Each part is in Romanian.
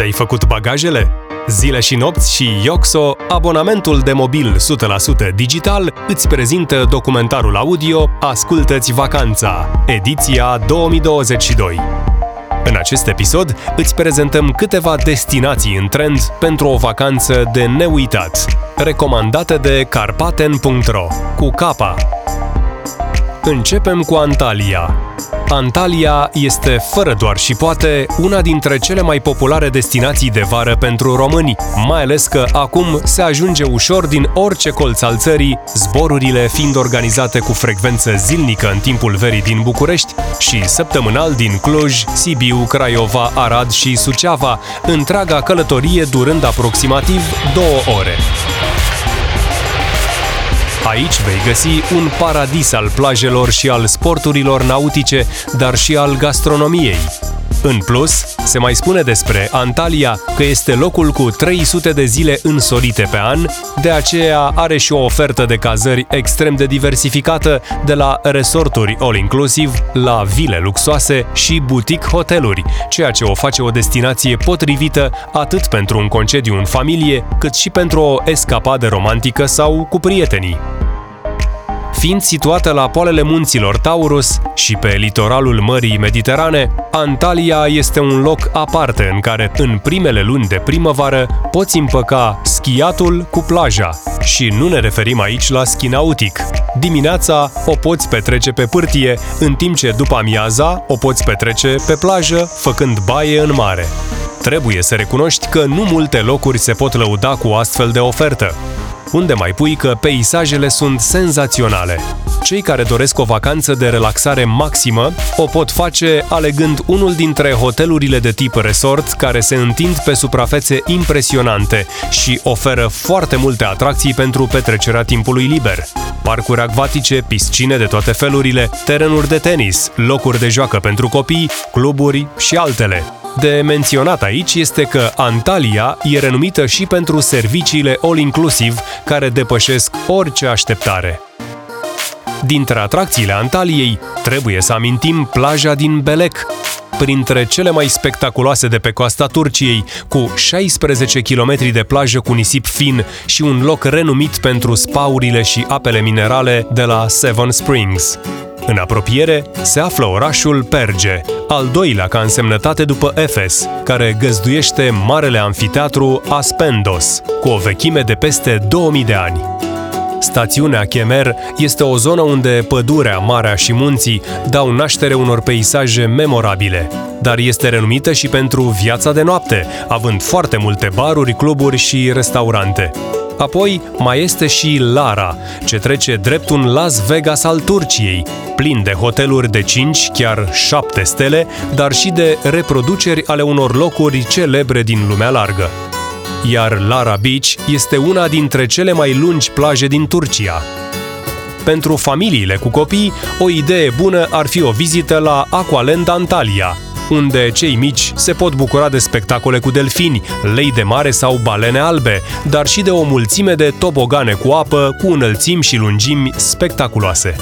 Ți-ai făcut bagajele? Zile și nopți și Ioxo, abonamentul de mobil 100% digital, îți prezintă documentarul audio Ascultă-ți vacanța, ediția 2022. În acest episod îți prezentăm câteva destinații în trend pentru o vacanță de neuitat, recomandate de carpaten.ro, cu capa. Începem cu Antalya, Antalya este, fără doar și poate, una dintre cele mai populare destinații de vară pentru români, mai ales că acum se ajunge ușor din orice colț al țării, zborurile fiind organizate cu frecvență zilnică în timpul verii din București și săptămânal din Cluj, Sibiu, Craiova, Arad și Suceava, întreaga călătorie durând aproximativ două ore. Aici vei găsi un paradis al plajelor și al sporturilor nautice, dar și al gastronomiei. În plus, se mai spune despre Antalya că este locul cu 300 de zile însorite pe an, de aceea are și o ofertă de cazări extrem de diversificată, de la resorturi all-inclusiv la vile luxoase și boutique hoteluri, ceea ce o face o destinație potrivită atât pentru un concediu în familie, cât și pentru o escapadă romantică sau cu prietenii. Fiind situată la poalele munților Taurus și pe litoralul Mării Mediterane, Antalya este un loc aparte în care, în primele luni de primăvară, poți împăca schiatul cu plaja. Și nu ne referim aici la schi nautic. Dimineața o poți petrece pe pârtie, în timp ce după amiaza o poți petrece pe plajă, făcând baie în mare. Trebuie să recunoști că nu multe locuri se pot lăuda cu astfel de ofertă unde mai pui că peisajele sunt senzaționale. Cei care doresc o vacanță de relaxare maximă o pot face alegând unul dintre hotelurile de tip resort care se întind pe suprafețe impresionante și oferă foarte multe atracții pentru petrecerea timpului liber. Parcuri acvatice, piscine de toate felurile, terenuri de tenis, locuri de joacă pentru copii, cluburi și altele. De menționat aici este că Antalya e renumită și pentru serviciile all-inclusive care depășesc orice așteptare. Dintre atracțiile Antaliei, trebuie să amintim plaja din Belek, printre cele mai spectaculoase de pe coasta Turciei, cu 16 km de plajă cu nisip fin și un loc renumit pentru spaurile și apele minerale de la Seven Springs. În apropiere se află orașul Perge, al doilea ca însemnătate după Efes, care găzduiește marele anfiteatru Aspendos, cu o vechime de peste 2000 de ani. Stațiunea Chemer este o zonă unde pădurea, marea și munții dau naștere unor peisaje memorabile, dar este renumită și pentru viața de noapte, având foarte multe baruri, cluburi și restaurante. Apoi mai este și Lara, ce trece drept un Las Vegas al Turciei, plin de hoteluri de 5, chiar 7 stele, dar și de reproduceri ale unor locuri celebre din lumea largă. Iar Lara Beach este una dintre cele mai lungi plaje din Turcia. Pentru familiile cu copii, o idee bună ar fi o vizită la Aqualand Antalya, unde cei mici se pot bucura de spectacole cu delfini, lei de mare sau balene albe, dar și de o mulțime de tobogane cu apă, cu înălțimi și lungimi spectaculoase.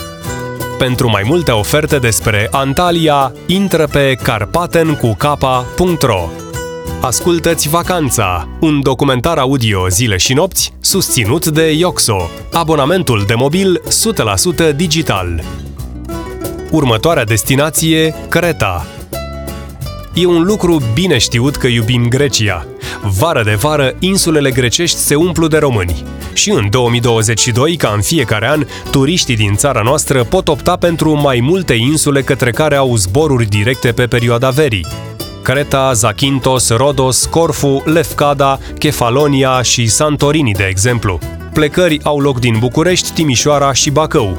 Pentru mai multe oferte despre Antalya, intră pe carpatencucapa.ro Ascultă-ți Vacanța, un documentar audio zile și nopți susținut de Ioxo, abonamentul de mobil 100% digital. Următoarea destinație, Creta, E un lucru bine știut că iubim Grecia. Vară de vară, insulele grecești se umplu de români. Și în 2022, ca în fiecare an, turiștii din țara noastră pot opta pentru mai multe insule către care au zboruri directe pe perioada verii. Creta, Zakynthos, Rodos, Corfu, Lefkada, Kefalonia și Santorini, de exemplu. Plecări au loc din București, Timișoara și Bacău.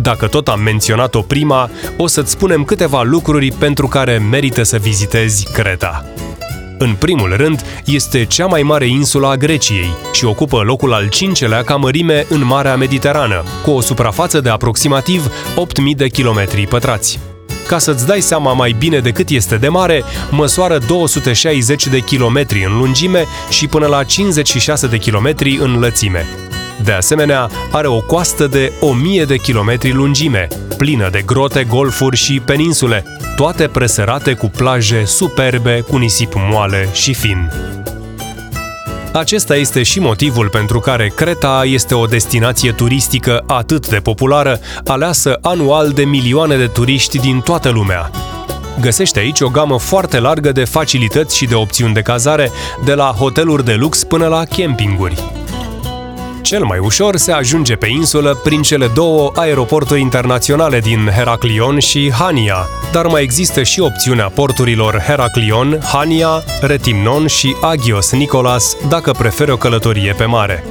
Dacă tot am menționat-o prima, o să-ți spunem câteva lucruri pentru care merită să vizitezi Creta. În primul rând, este cea mai mare insulă a Greciei și ocupă locul al cincelea ca mărime în Marea Mediterană, cu o suprafață de aproximativ 8.000 de kilometri pătrați. Ca să-ți dai seama mai bine de cât este de mare, măsoară 260 de kilometri în lungime și până la 56 de kilometri în lățime. De asemenea, are o coastă de 1000 de kilometri lungime, plină de grote, golfuri și peninsule, toate presărate cu plaje superbe cu nisip moale și fin. Acesta este și motivul pentru care Creta este o destinație turistică atât de populară, aleasă anual de milioane de turiști din toată lumea. Găsește aici o gamă foarte largă de facilități și de opțiuni de cazare, de la hoteluri de lux până la campinguri. Cel mai ușor se ajunge pe insulă prin cele două aeroporturi internaționale din Heraclion și Hania, dar mai există și opțiunea porturilor Heraclion, Hania, Retimnon și Agios Nicolas dacă preferă o călătorie pe mare.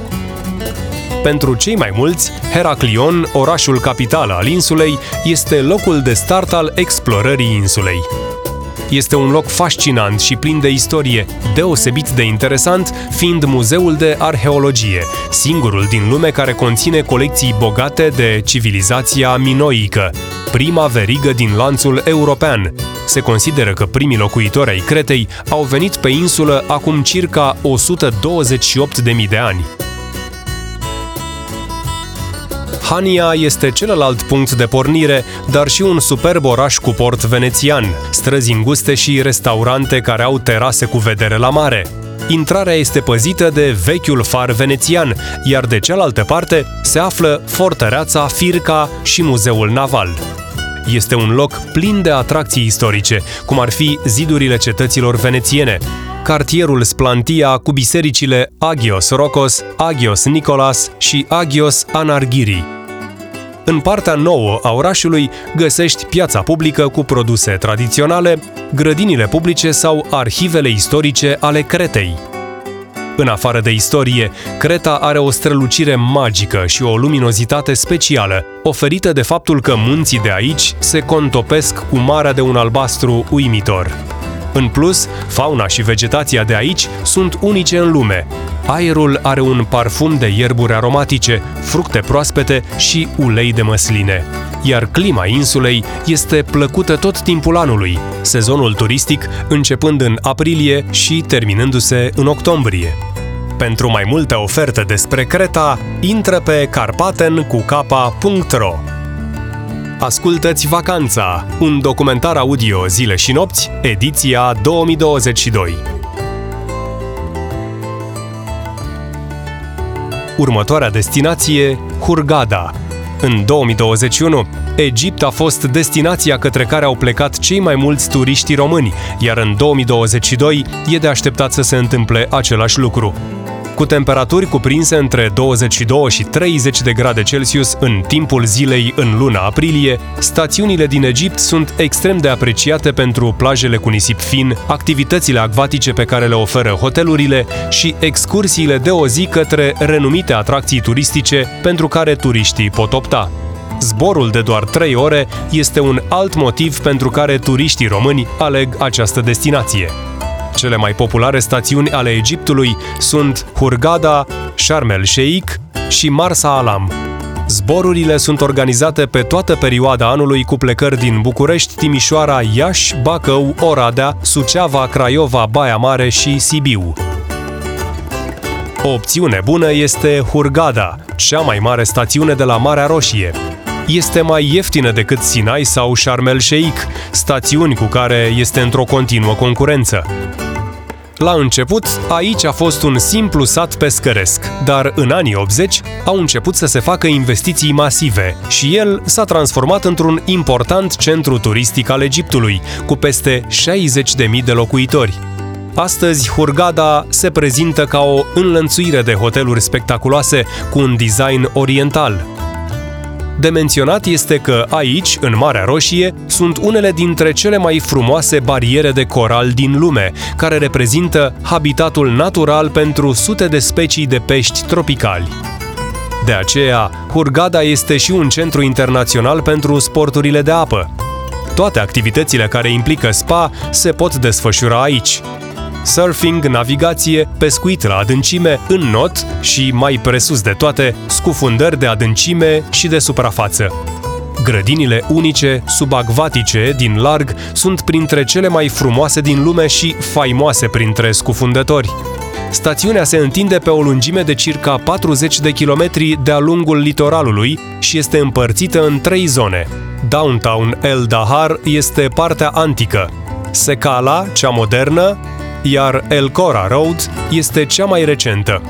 Pentru cei mai mulți, Heraclion, orașul capital al insulei, este locul de start al explorării insulei. Este un loc fascinant și plin de istorie, deosebit de interesant, fiind muzeul de arheologie, singurul din lume care conține colecții bogate de civilizația minoică, prima verigă din lanțul european. Se consideră că primii locuitori ai Cretei au venit pe insulă acum circa 128.000 de ani. Hania este celălalt punct de pornire, dar și un superb oraș cu port venețian, străzi înguste și restaurante care au terase cu vedere la mare. Intrarea este păzită de vechiul far venețian, iar de cealaltă parte se află fortăreața Firca și muzeul naval. Este un loc plin de atracții istorice, cum ar fi zidurile cetăților venețiene, cartierul Splantia cu bisericile Agios Rocos, Agios Nicolas și Agios Anarghiri. În partea nouă a orașului găsești piața publică cu produse tradiționale, grădinile publice sau arhivele istorice ale Cretei. În afară de istorie, Creta are o strălucire magică și o luminozitate specială, oferită de faptul că munții de aici se contopesc cu marea de un albastru uimitor. În plus, fauna și vegetația de aici sunt unice în lume. Aerul are un parfum de ierburi aromatice, fructe proaspete și ulei de măsline. Iar clima insulei este plăcută tot timpul anului, sezonul turistic începând în aprilie și terminându-se în octombrie. Pentru mai multe oferte despre Creta, intră pe carpaten.ro. Ascultă-ți Vacanța, un documentar audio zile și nopți, ediția 2022. Următoarea destinație, Hurghada. În 2021, Egipt a fost destinația către care au plecat cei mai mulți turiști români, iar în 2022 e de așteptat să se întâmple același lucru cu temperaturi cuprinse între 22 și 30 de grade Celsius în timpul zilei în luna aprilie, stațiunile din Egipt sunt extrem de apreciate pentru plajele cu nisip fin, activitățile acvatice pe care le oferă hotelurile și excursiile de o zi către renumite atracții turistice pentru care turiștii pot opta. Zborul de doar 3 ore este un alt motiv pentru care turiștii români aleg această destinație. Cele mai populare stațiuni ale Egiptului sunt Hurghada, Sharm el Sheikh și Marsa Alam. Zborurile sunt organizate pe toată perioada anului cu plecări din București, Timișoara, Iași, Bacău, Oradea, Suceava, Craiova, Baia Mare și Sibiu. O opțiune bună este Hurghada, cea mai mare stațiune de la Marea Roșie, este mai ieftină decât Sinai sau Sharm el Sheikh, stațiuni cu care este într-o continuă concurență. La început, aici a fost un simplu sat pescăresc, dar în anii 80 au început să se facă investiții masive și el s-a transformat într-un important centru turistic al Egiptului, cu peste 60.000 de locuitori. Astăzi, Hurghada se prezintă ca o înlănțuire de hoteluri spectaculoase cu un design oriental, de menționat este că aici, în Marea Roșie, sunt unele dintre cele mai frumoase bariere de coral din lume, care reprezintă habitatul natural pentru sute de specii de pești tropicali. De aceea, Hurghada este și un centru internațional pentru sporturile de apă. Toate activitățile care implică spa se pot desfășura aici, surfing, navigație, pescuit la adâncime, în not și, mai presus de toate, scufundări de adâncime și de suprafață. Grădinile unice, subacvatice, din larg, sunt printre cele mai frumoase din lume și faimoase printre scufundători. Stațiunea se întinde pe o lungime de circa 40 de kilometri de-a lungul litoralului și este împărțită în trei zone. Downtown El Dahar este partea antică, Secala, cea modernă, iar El Cora Road este cea mai recentă.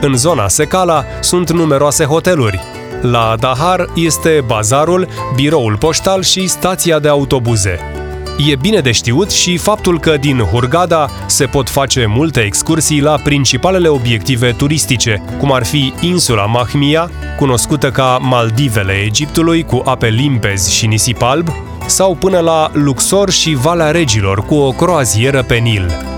În zona Secala sunt numeroase hoteluri. La Dahar este bazarul, biroul poștal și stația de autobuze. E bine de știut și faptul că din Hurgada se pot face multe excursii la principalele obiective turistice, cum ar fi insula Mahmia, cunoscută ca Maldivele Egiptului cu ape limpezi și nisip alb, sau până la Luxor și Valea Regilor cu o croazieră pe Nil.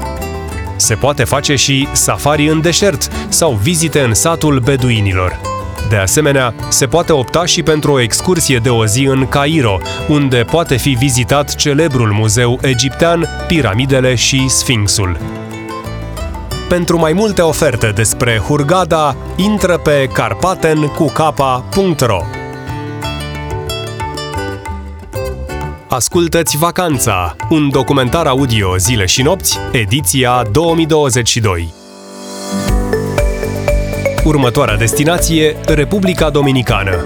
Se poate face și safari în deșert sau vizite în satul beduinilor. De asemenea, se poate opta și pentru o excursie de o zi în Cairo, unde poate fi vizitat celebrul muzeu egiptean, piramidele și Sfinxul. Pentru mai multe oferte despre Hurgada, intră pe carpatencucapa.ro Ascultă-ți Vacanța, un documentar audio zile și nopți, ediția 2022. Următoarea destinație, Republica Dominicană.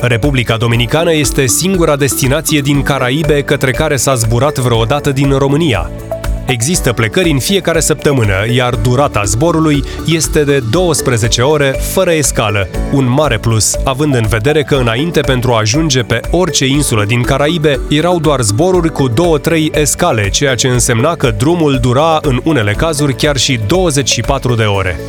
Republica Dominicană este singura destinație din Caraibe către care s-a zburat vreodată din România. Există plecări în fiecare săptămână, iar durata zborului este de 12 ore fără escală, un mare plus, având în vedere că înainte pentru a ajunge pe orice insulă din Caraibe erau doar zboruri cu 2-3 escale, ceea ce însemna că drumul dura în unele cazuri chiar și 24 de ore.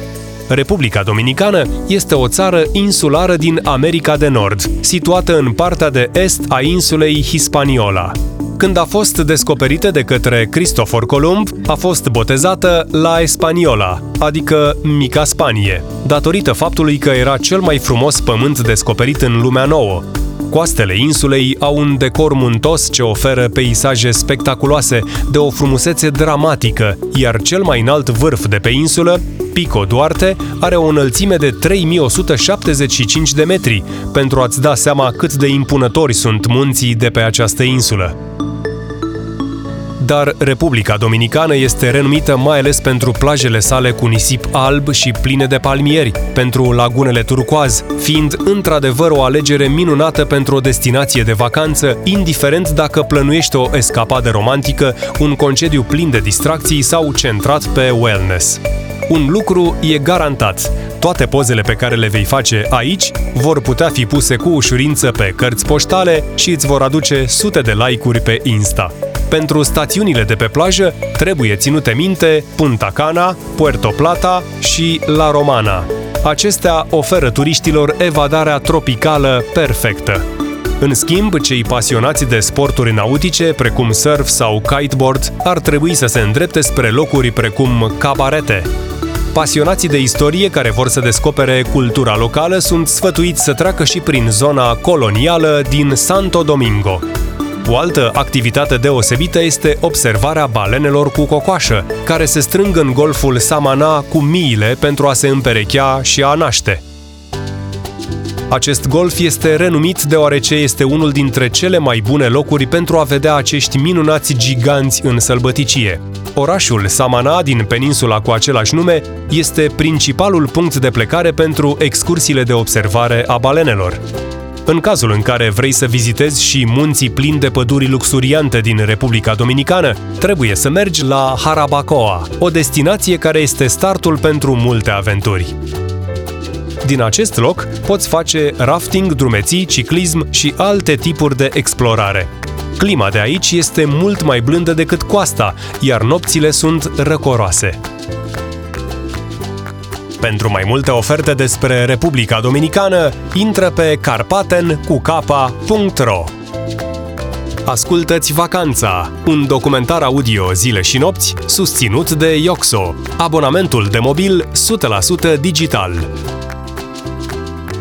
Republica Dominicană este o țară insulară din America de Nord, situată în partea de est a insulei Hispaniola. Când a fost descoperită de către Cristofor Columb, a fost botezată La Espaniola, adică Mica Spanie, datorită faptului că era cel mai frumos pământ descoperit în lumea nouă, Coastele insulei au un decor muntos ce oferă peisaje spectaculoase de o frumusețe dramatică, iar cel mai înalt vârf de pe insulă, Pico Duarte, are o înălțime de 3175 de metri, pentru a-ți da seama cât de impunători sunt munții de pe această insulă dar Republica Dominicană este renumită mai ales pentru plajele sale cu nisip alb și pline de palmieri, pentru lagunele turcoaz, fiind într-adevăr o alegere minunată pentru o destinație de vacanță, indiferent dacă plănuiești o escapadă romantică, un concediu plin de distracții sau centrat pe wellness. Un lucru e garantat. Toate pozele pe care le vei face aici vor putea fi puse cu ușurință pe cărți poștale și îți vor aduce sute de like-uri pe Insta. Pentru stațiunile de pe plajă trebuie ținute minte Punta Cana, Puerto Plata și La Romana. Acestea oferă turiștilor evadarea tropicală perfectă. În schimb, cei pasionați de sporturi nautice, precum surf sau kiteboard, ar trebui să se îndrepte spre locuri precum cabarete. Pasionații de istorie care vor să descopere cultura locală sunt sfătuiți să treacă și prin zona colonială din Santo Domingo. O altă activitate deosebită este observarea balenelor cu cocoașă, care se strâng în golful Samana cu miile pentru a se împerechea și a naște. Acest golf este renumit deoarece este unul dintre cele mai bune locuri pentru a vedea acești minunați giganți în sălbăticie. Orașul Samana din peninsula cu același nume este principalul punct de plecare pentru excursiile de observare a balenelor. În cazul în care vrei să vizitezi și munții plini de păduri luxuriante din Republica Dominicană, trebuie să mergi la Harabacoa, o destinație care este startul pentru multe aventuri. Din acest loc poți face rafting, drumeții, ciclism și alte tipuri de explorare. Clima de aici este mult mai blândă decât coasta, iar nopțile sunt răcoroase. Pentru mai multe oferte despre Republica Dominicană, intră pe carpatencucapa.ro Ascultă-ți Vacanța, un documentar audio zile și nopți susținut de Ioxo, abonamentul de mobil 100% digital.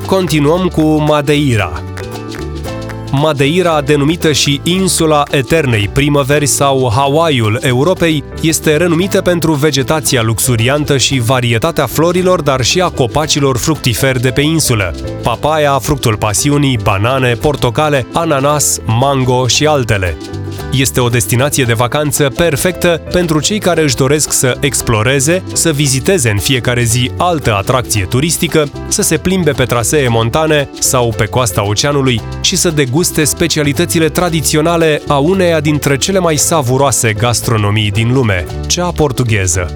Continuăm cu Madeira, Madeira, denumită și insula eternei primăveri sau Hawaiiul Europei, este renumită pentru vegetația luxuriantă și varietatea florilor, dar și a copacilor fructiferi de pe insulă. Papaya, fructul pasiunii, banane, portocale, ananas, mango și altele. Este o destinație de vacanță perfectă pentru cei care își doresc să exploreze, să viziteze în fiecare zi altă atracție turistică, să se plimbe pe trasee montane sau pe coasta oceanului și să deguste specialitățile tradiționale a uneia dintre cele mai savuroase gastronomii din lume, cea portugheză.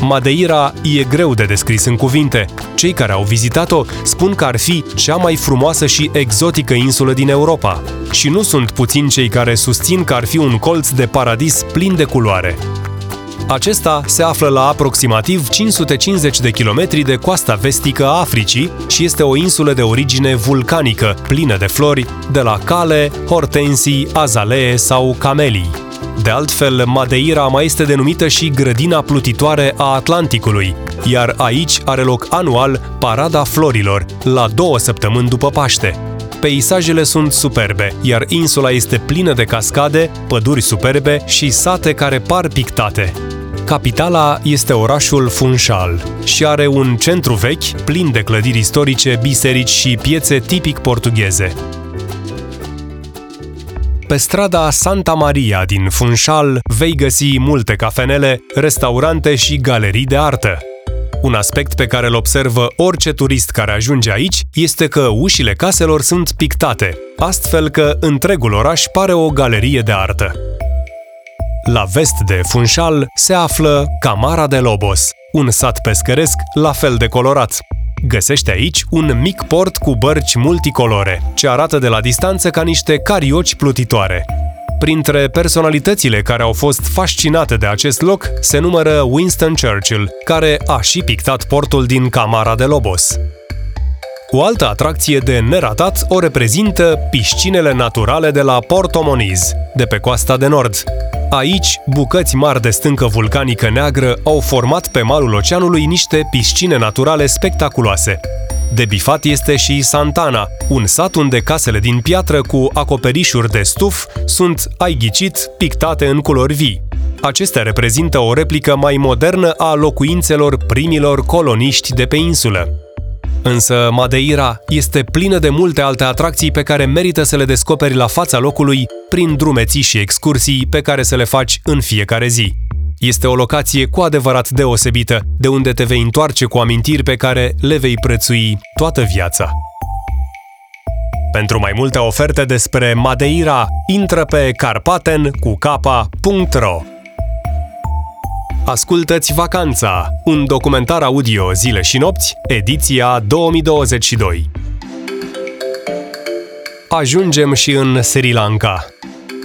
Madeira e greu de descris în cuvinte. Cei care au vizitat-o spun că ar fi cea mai frumoasă și exotică insulă din Europa. Și nu sunt puțini cei care susțin că ar fi un colț de paradis plin de culoare. Acesta se află la aproximativ 550 de kilometri de coasta vestică a Africii și este o insulă de origine vulcanică, plină de flori, de la cale, hortensii, azalee sau camelii. De altfel, Madeira mai este denumită și grădina plutitoare a Atlanticului, iar aici are loc anual Parada Florilor, la două săptămâni după Paște. Peisajele sunt superbe, iar insula este plină de cascade, păduri superbe și sate care par pictate. Capitala este orașul Funchal și are un centru vechi, plin de clădiri istorice, biserici și piețe tipic portugheze. Pe strada Santa Maria din Funchal vei găsi multe cafenele, restaurante și galerii de artă. Un aspect pe care îl observă orice turist care ajunge aici este că ușile caselor sunt pictate, astfel că întregul oraș pare o galerie de artă. La vest de Funchal se află Camara de Lobos, un sat pescăresc la fel de colorat. Găsește aici un mic port cu bărci multicolore, ce arată de la distanță ca niște carioci plutitoare. Printre personalitățile care au fost fascinate de acest loc se numără Winston Churchill, care a și pictat portul din Camara de Lobos. O altă atracție de neratat o reprezintă piscinele naturale de la Porto Moniz, de pe coasta de nord. Aici, bucăți mari de stâncă vulcanică neagră au format pe malul oceanului niște piscine naturale spectaculoase. De bifat este și Santana, un sat unde casele din piatră cu acoperișuri de stuf sunt, ai ghicit, pictate în culori vii. Acestea reprezintă o replică mai modernă a locuințelor primilor coloniști de pe insulă. Însă Madeira este plină de multe alte atracții pe care merită să le descoperi la fața locului prin drumeții și excursii pe care să le faci în fiecare zi. Este o locație cu adevărat deosebită, de unde te vei întoarce cu amintiri pe care le vei prețui toată viața. Pentru mai multe oferte despre Madeira, intră pe carpaten cu capa.ro. Ascultați Vacanța, un documentar audio zile și nopți, ediția 2022. Ajungem și în Sri Lanka.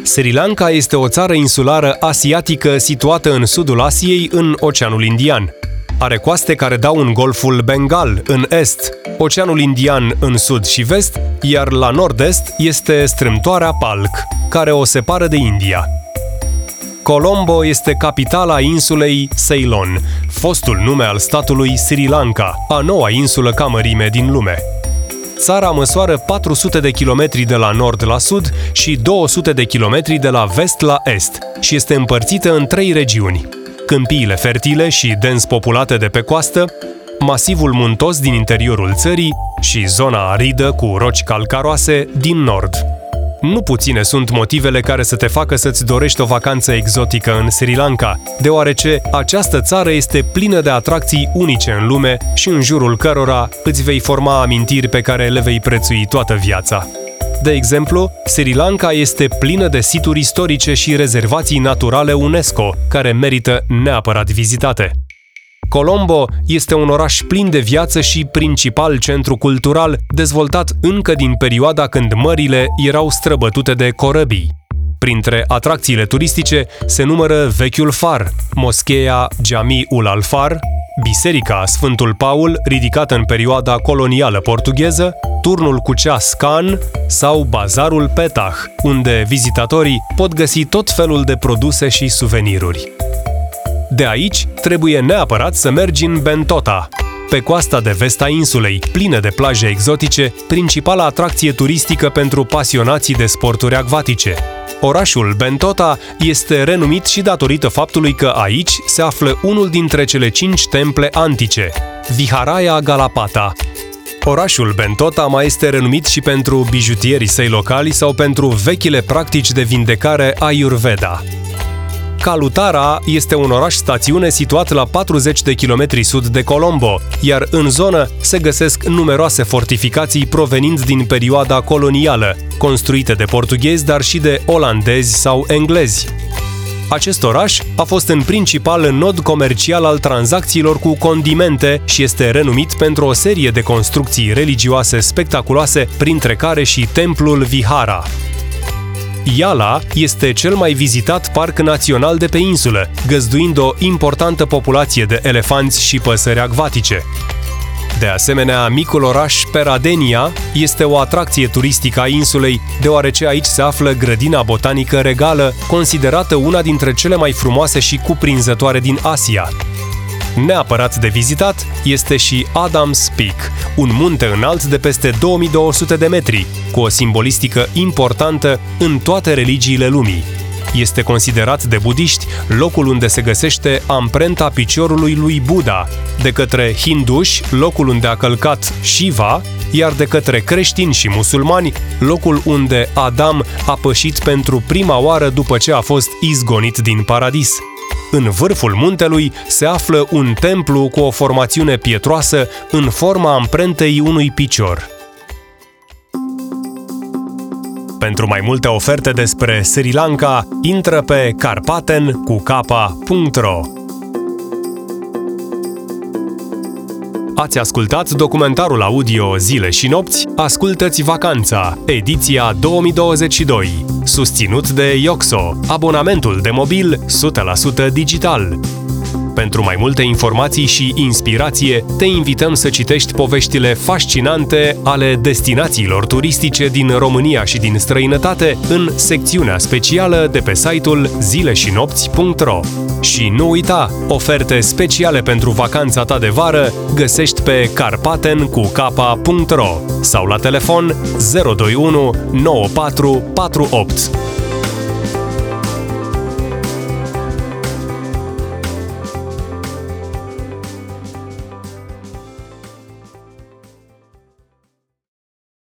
Sri Lanka este o țară insulară asiatică situată în sudul Asiei, în Oceanul Indian. Are coaste care dau în Golful Bengal, în est, Oceanul Indian în sud și vest, iar la nord-est este strâmtoarea Palk, care o separă de India. Colombo este capitala insulei Ceylon, fostul nume al statului Sri Lanka, a noua insulă ca mărime din lume. Țara măsoară 400 de kilometri de la nord la sud și 200 de kilometri de la vest la est și este împărțită în trei regiuni. Câmpiile fertile și dens populate de pe coastă, masivul muntos din interiorul țării și zona aridă cu roci calcaroase din nord. Nu puține sunt motivele care să te facă să-ți dorești o vacanță exotică în Sri Lanka, deoarece această țară este plină de atracții unice în lume și în jurul cărora îți vei forma amintiri pe care le vei prețui toată viața. De exemplu, Sri Lanka este plină de situri istorice și rezervații naturale UNESCO, care merită neapărat vizitate. Colombo este un oraș plin de viață și principal centru cultural, dezvoltat încă din perioada când mările erau străbătute de corăbii. Printre atracțiile turistice se numără Vechiul Far, moscheea Jami ul Al-Far, Biserica Sfântul Paul, ridicată în perioada colonială portugheză, turnul cu ceas Can sau bazarul Petah, unde vizitatorii pot găsi tot felul de produse și suveniruri. De aici, trebuie neapărat să mergi în Bentota, pe coasta de vest a insulei, plină de plaje exotice, principala atracție turistică pentru pasionații de sporturi acvatice. Orașul Bentota este renumit și datorită faptului că aici se află unul dintre cele cinci temple antice, Viharaya Galapata. Orașul Bentota mai este renumit și pentru bijutierii săi locali sau pentru vechile practici de vindecare Ayurveda. Kalutara este un oraș-stațiune situat la 40 de kilometri sud de Colombo, iar în zonă se găsesc numeroase fortificații provenind din perioada colonială, construite de portughezi, dar și de olandezi sau englezi. Acest oraș a fost în principal nod comercial al tranzacțiilor cu condimente și este renumit pentru o serie de construcții religioase spectaculoase, printre care și templul Vihara. Iala este cel mai vizitat parc național de pe insulă, găzduind o importantă populație de elefanți și păsări acvatice. De asemenea, micul oraș Peradenia este o atracție turistică a insulei, deoarece aici se află grădina botanică regală, considerată una dintre cele mai frumoase și cuprinzătoare din Asia. Neapărat de vizitat este și Adams Peak, un munte înalt de peste 2200 de metri, cu o simbolistică importantă în toate religiile lumii. Este considerat de budiști locul unde se găsește amprenta piciorului lui Buddha, de către hinduși locul unde a călcat Shiva, iar de către creștini și musulmani locul unde Adam a pășit pentru prima oară după ce a fost izgonit din paradis. În vârful muntelui se află un templu cu o formațiune pietroasă în forma amprentei unui picior. Pentru mai multe oferte despre Sri Lanka, intră pe carpaten.ro. Ați ascultat documentarul audio Zile și nopți? Ascultă-ți vacanța, ediția 2022, susținut de Ioxo, abonamentul de mobil 100% digital. Pentru mai multe informații și inspirație, te invităm să citești poveștile fascinante ale destinațiilor turistice din România și din străinătate în secțiunea specială de pe site-ul zileșinopți.ro. Și nu uita, oferte speciale pentru vacanța ta de vară găsești pe carpaten.ro sau la telefon 021 9448.